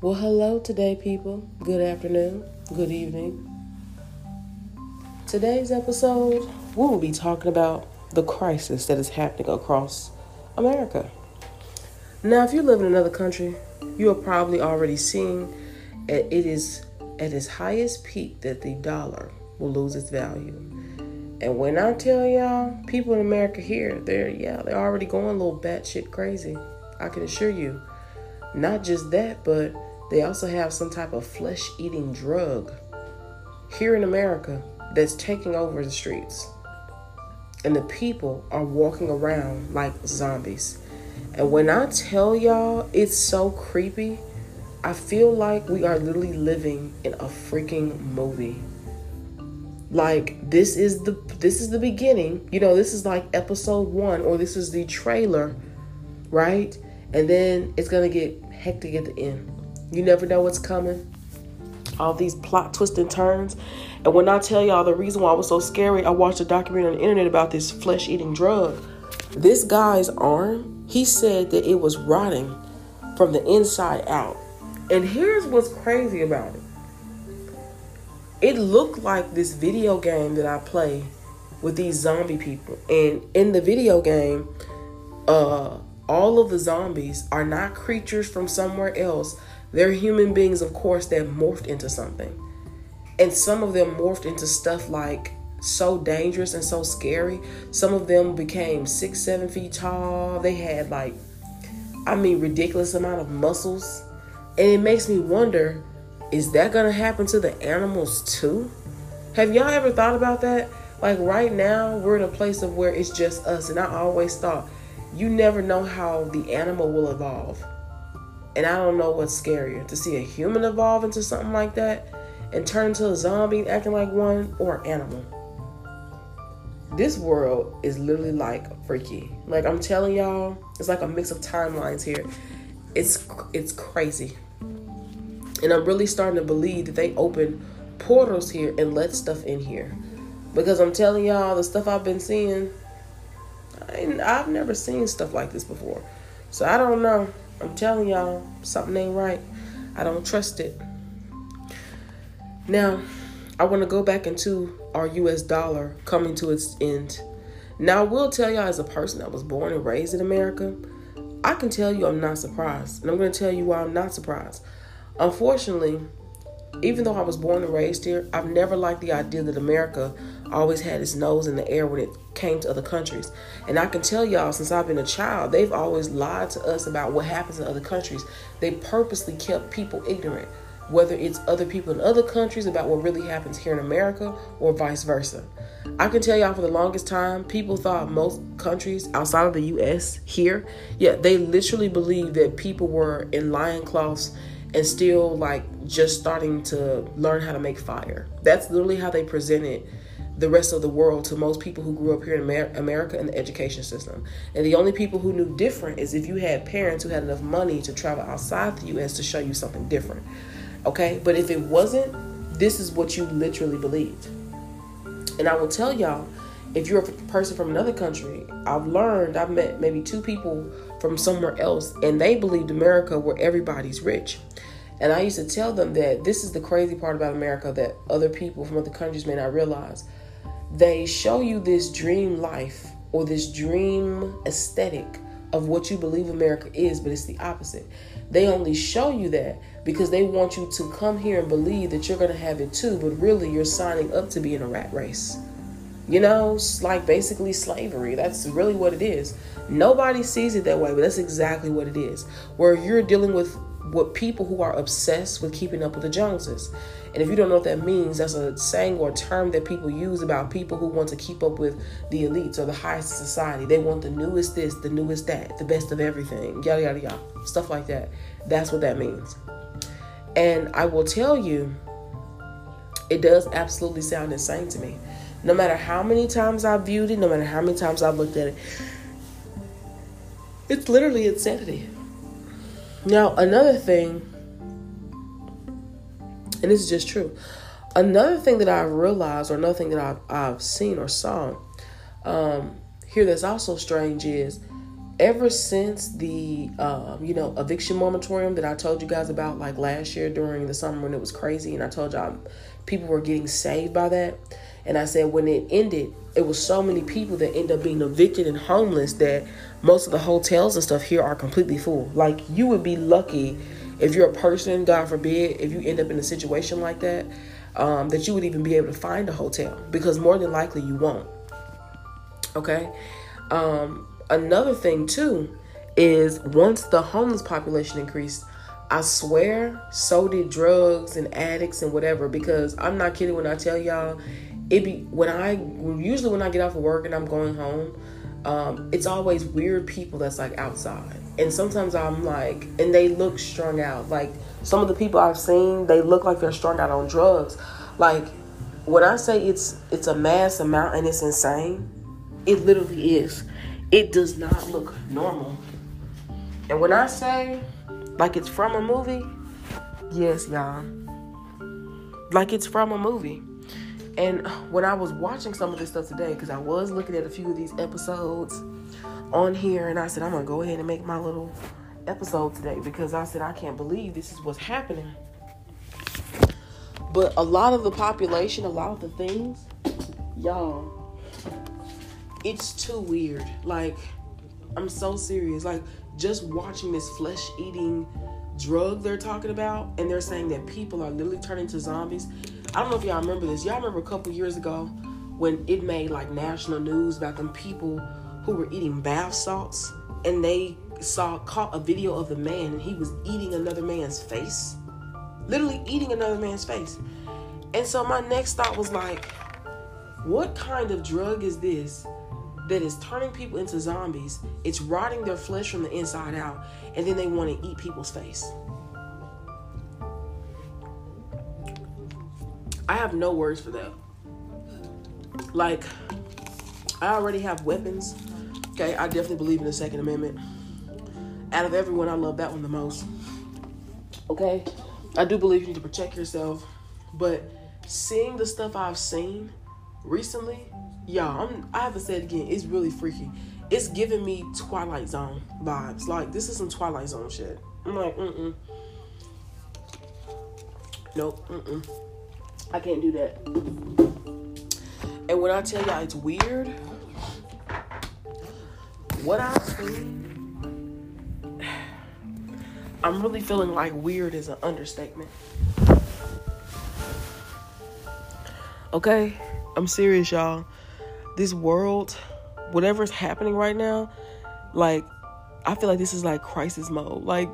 Well, hello today, people. Good afternoon, good evening. Today's episode, we will be talking about the crisis that is happening across America. Now, if you live in another country, you are probably already seeing it is at its highest peak that the dollar will lose its value. And when I tell y'all, people in America here, they're yeah, they're already going a little batshit crazy. I can assure you. Not just that, but they also have some type of flesh eating drug here in America that's taking over the streets. And the people are walking around like zombies. And when I tell y'all it's so creepy, I feel like we are literally living in a freaking movie. Like this is the this is the beginning. You know, this is like episode 1 or this is the trailer, right? And then it's going to get hectic at the end. You never know what's coming. All these plot twists and turns. And when I tell y'all the reason why I was so scary, I watched a documentary on the internet about this flesh eating drug. This guy's arm, he said that it was rotting from the inside out. And here's what's crazy about it it looked like this video game that I play with these zombie people. And in the video game, uh, all of the zombies are not creatures from somewhere else. They're human beings, of course, that morphed into something. And some of them morphed into stuff like so dangerous and so scary. Some of them became six, seven feet tall. They had like, I mean, ridiculous amount of muscles. And it makes me wonder is that gonna happen to the animals too? Have y'all ever thought about that? Like right now, we're in a place of where it's just us, and I always thought you never know how the animal will evolve. And I don't know what's scarier to see a human evolve into something like that and turn into a zombie acting like one or an animal. This world is literally like freaky. Like I'm telling y'all, it's like a mix of timelines here. It's it's crazy. And I'm really starting to believe that they open portals here and let stuff in here. Because I'm telling y'all, the stuff I've been seeing, I, I've never seen stuff like this before. So I don't know. I'm telling y'all, something ain't right. I don't trust it. Now, I want to go back into our US dollar coming to its end. Now, I will tell y'all, as a person that was born and raised in America, I can tell you I'm not surprised. And I'm going to tell you why I'm not surprised. Unfortunately, even though I was born and raised here, I've never liked the idea that America always had its nose in the air when it came to other countries. And I can tell y'all, since I've been a child, they've always lied to us about what happens in other countries. They purposely kept people ignorant, whether it's other people in other countries about what really happens here in America or vice versa. I can tell y'all for the longest time, people thought most countries outside of the US here, yeah, they literally believed that people were in lion cloths and still like just starting to learn how to make fire. That's literally how they presented the rest of the world to most people who grew up here in America in the education system. And the only people who knew different is if you had parents who had enough money to travel outside the US to show you something different. Okay? But if it wasn't, this is what you literally believed. And I will tell y'all, if you're a person from another country, I've learned, I've met maybe two people from somewhere else, and they believed America where everybody's rich. And I used to tell them that this is the crazy part about America that other people from other countries may not realize. They show you this dream life or this dream aesthetic of what you believe America is, but it's the opposite. They only show you that because they want you to come here and believe that you're going to have it too, but really you're signing up to be in a rat race. You know, like basically slavery. That's really what it is. Nobody sees it that way, but that's exactly what it is. Where you're dealing with what people who are obsessed with keeping up with the Joneses. And if you don't know what that means, that's a saying or a term that people use about people who want to keep up with the elites or the highest society. They want the newest this, the newest that, the best of everything, yada, yada, yada, stuff like that. That's what that means. And I will tell you, it does absolutely sound insane to me. No matter how many times I've viewed it, no matter how many times I've looked at it, it's literally insanity. Now, another thing, and this is just true, another thing that I've realized, or another thing that I've, I've seen or saw um, here that's also strange is ever since the um, you know eviction moratorium that I told you guys about like last year during the summer when it was crazy and I told y'all people were getting saved by that and I said when it ended it was so many people that end up being evicted and homeless that most of the hotels and stuff here are completely full like you would be lucky if you're a person God forbid if you end up in a situation like that um, that you would even be able to find a hotel because more than likely you won't okay um, another thing too is once the homeless population increased, I swear so did drugs and addicts and whatever. Because I'm not kidding when I tell y'all, it be when I usually when I get off of work and I'm going home, um, it's always weird people that's like outside. And sometimes I'm like, and they look strung out. Like some of the people I've seen, they look like they're strung out on drugs. Like when I say it's it's a mass amount and it's insane, it literally is it does not look normal. And when I say like it's from a movie, yes, y'all. Like it's from a movie. And when I was watching some of this stuff today, because I was looking at a few of these episodes on here, and I said, I'm going to go ahead and make my little episode today because I said, I can't believe this is what's happening. But a lot of the population, a lot of the things, y'all, it's too weird. Like, I'm so serious. Like, just watching this flesh eating drug they're talking about, and they're saying that people are literally turning to zombies. I don't know if y'all remember this. Y'all remember a couple years ago when it made like national news about them people who were eating bath salts and they saw caught a video of the man and he was eating another man's face. Literally eating another man's face. And so my next thought was like, what kind of drug is this that is turning people into zombies. It's rotting their flesh from the inside out, and then they want to eat people's face. I have no words for that. Like, I already have weapons. Okay, I definitely believe in the Second Amendment. Out of everyone, I love that one the most. Okay, I do believe you need to protect yourself, but seeing the stuff I've seen recently, y'all, I'm, I haven't said again. It's really freaky. It's giving me Twilight Zone vibes. Like this is some Twilight Zone shit. I'm like, mm mm. Nope, mm mm. I can't do that. And when I tell y'all it's weird, what I've seen, I'm really feeling like weird is an understatement. Okay? I'm serious, y'all this world, whatever's happening right now, like I feel like this is like crisis mode. Like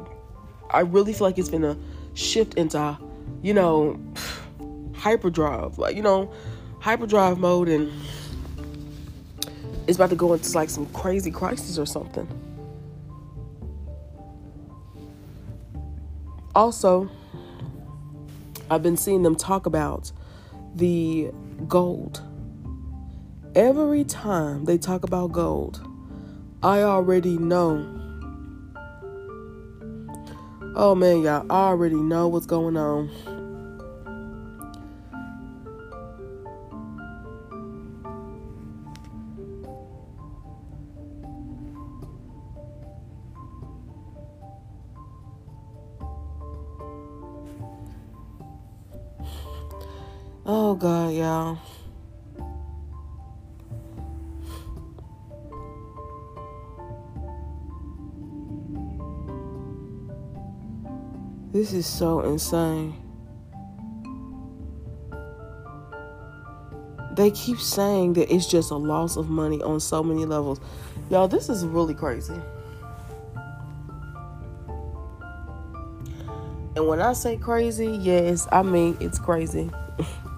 I really feel like it's gonna shift into, you know, hyperdrive. Like, you know, hyperdrive mode and it's about to go into like some crazy crisis or something. Also, I've been seeing them talk about the gold every time they talk about gold, I already know. Oh man, y'all I already know what's going on. Oh God, y'all. This is so insane. They keep saying that it's just a loss of money on so many levels. Y'all, this is really crazy. And when I say crazy, yes, I mean it's crazy.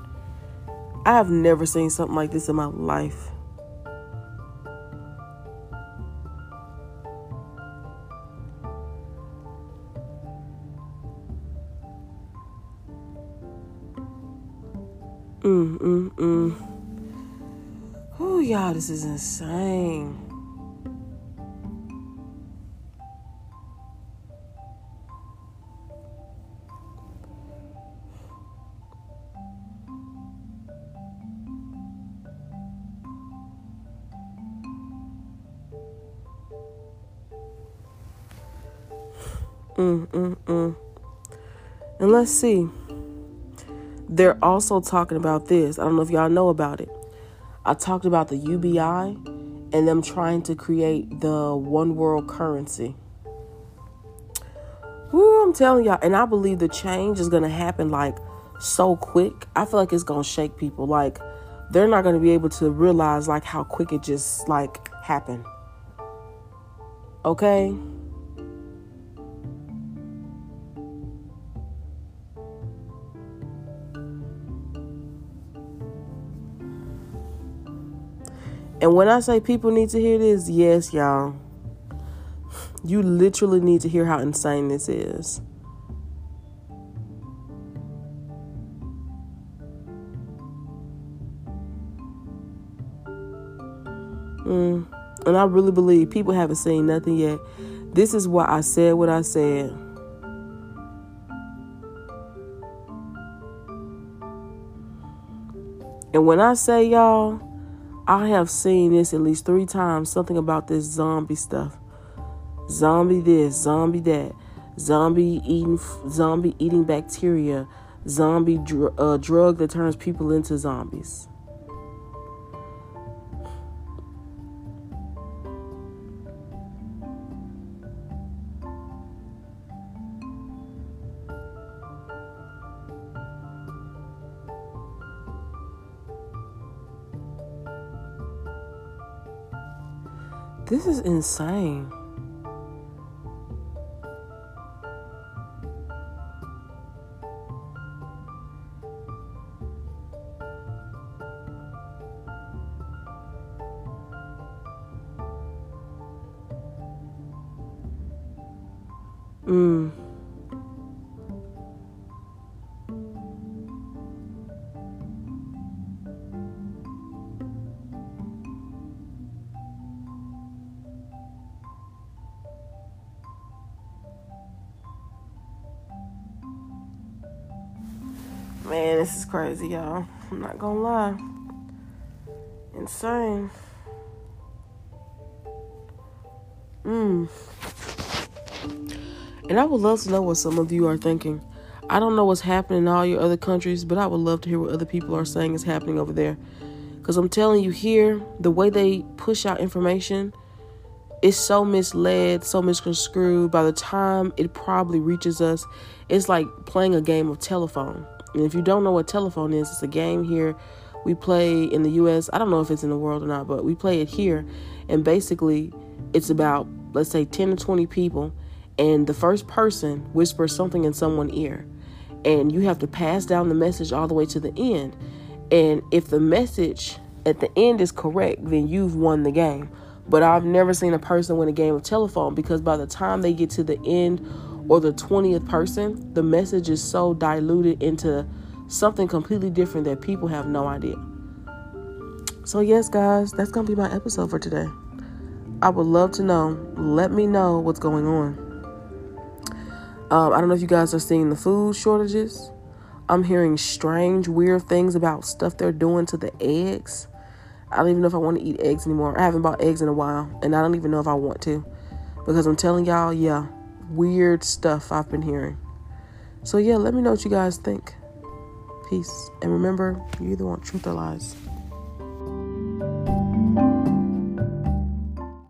I have never seen something like this in my life. Mm, mm, mm. Oh, y'all, this is insane. Mm. And let's see. They're also talking about this. I don't know if y'all know about it. I talked about the UBI and them trying to create the one world currency. Woo, I'm telling y'all, and I believe the change is gonna happen like so quick. I feel like it's gonna shake people. Like they're not gonna be able to realize like how quick it just like happened. Okay? And when I say people need to hear this, yes, y'all. You literally need to hear how insane this is. Mm. And I really believe people haven't seen nothing yet. This is why I said what I said. And when I say y'all, I have seen this at least three times something about this zombie stuff. Zombie this, zombie that, zombie eating, zombie eating bacteria, zombie dr- uh, drug that turns people into zombies. This is insane. Mm. Man, this is crazy, y'all. I'm not gonna lie. Insane. Mmm. And I would love to know what some of you are thinking. I don't know what's happening in all your other countries, but I would love to hear what other people are saying is happening over there. Because I'm telling you, here, the way they push out information is so misled, so misconstrued. By the time it probably reaches us, it's like playing a game of telephone. And if you don't know what telephone is, it's a game here we play in the US. I don't know if it's in the world or not, but we play it here. And basically, it's about, let's say, 10 to 20 people. And the first person whispers something in someone's ear. And you have to pass down the message all the way to the end. And if the message at the end is correct, then you've won the game. But I've never seen a person win a game of telephone because by the time they get to the end or the 20th person, the message is so diluted into something completely different that people have no idea. So, yes, guys, that's going to be my episode for today. I would love to know. Let me know what's going on. Um, I don't know if you guys are seeing the food shortages. I'm hearing strange, weird things about stuff they're doing to the eggs. I don't even know if I want to eat eggs anymore. I haven't bought eggs in a while, and I don't even know if I want to. Because I'm telling y'all, yeah, weird stuff I've been hearing. So, yeah, let me know what you guys think. Peace. And remember, you either want truth or lies.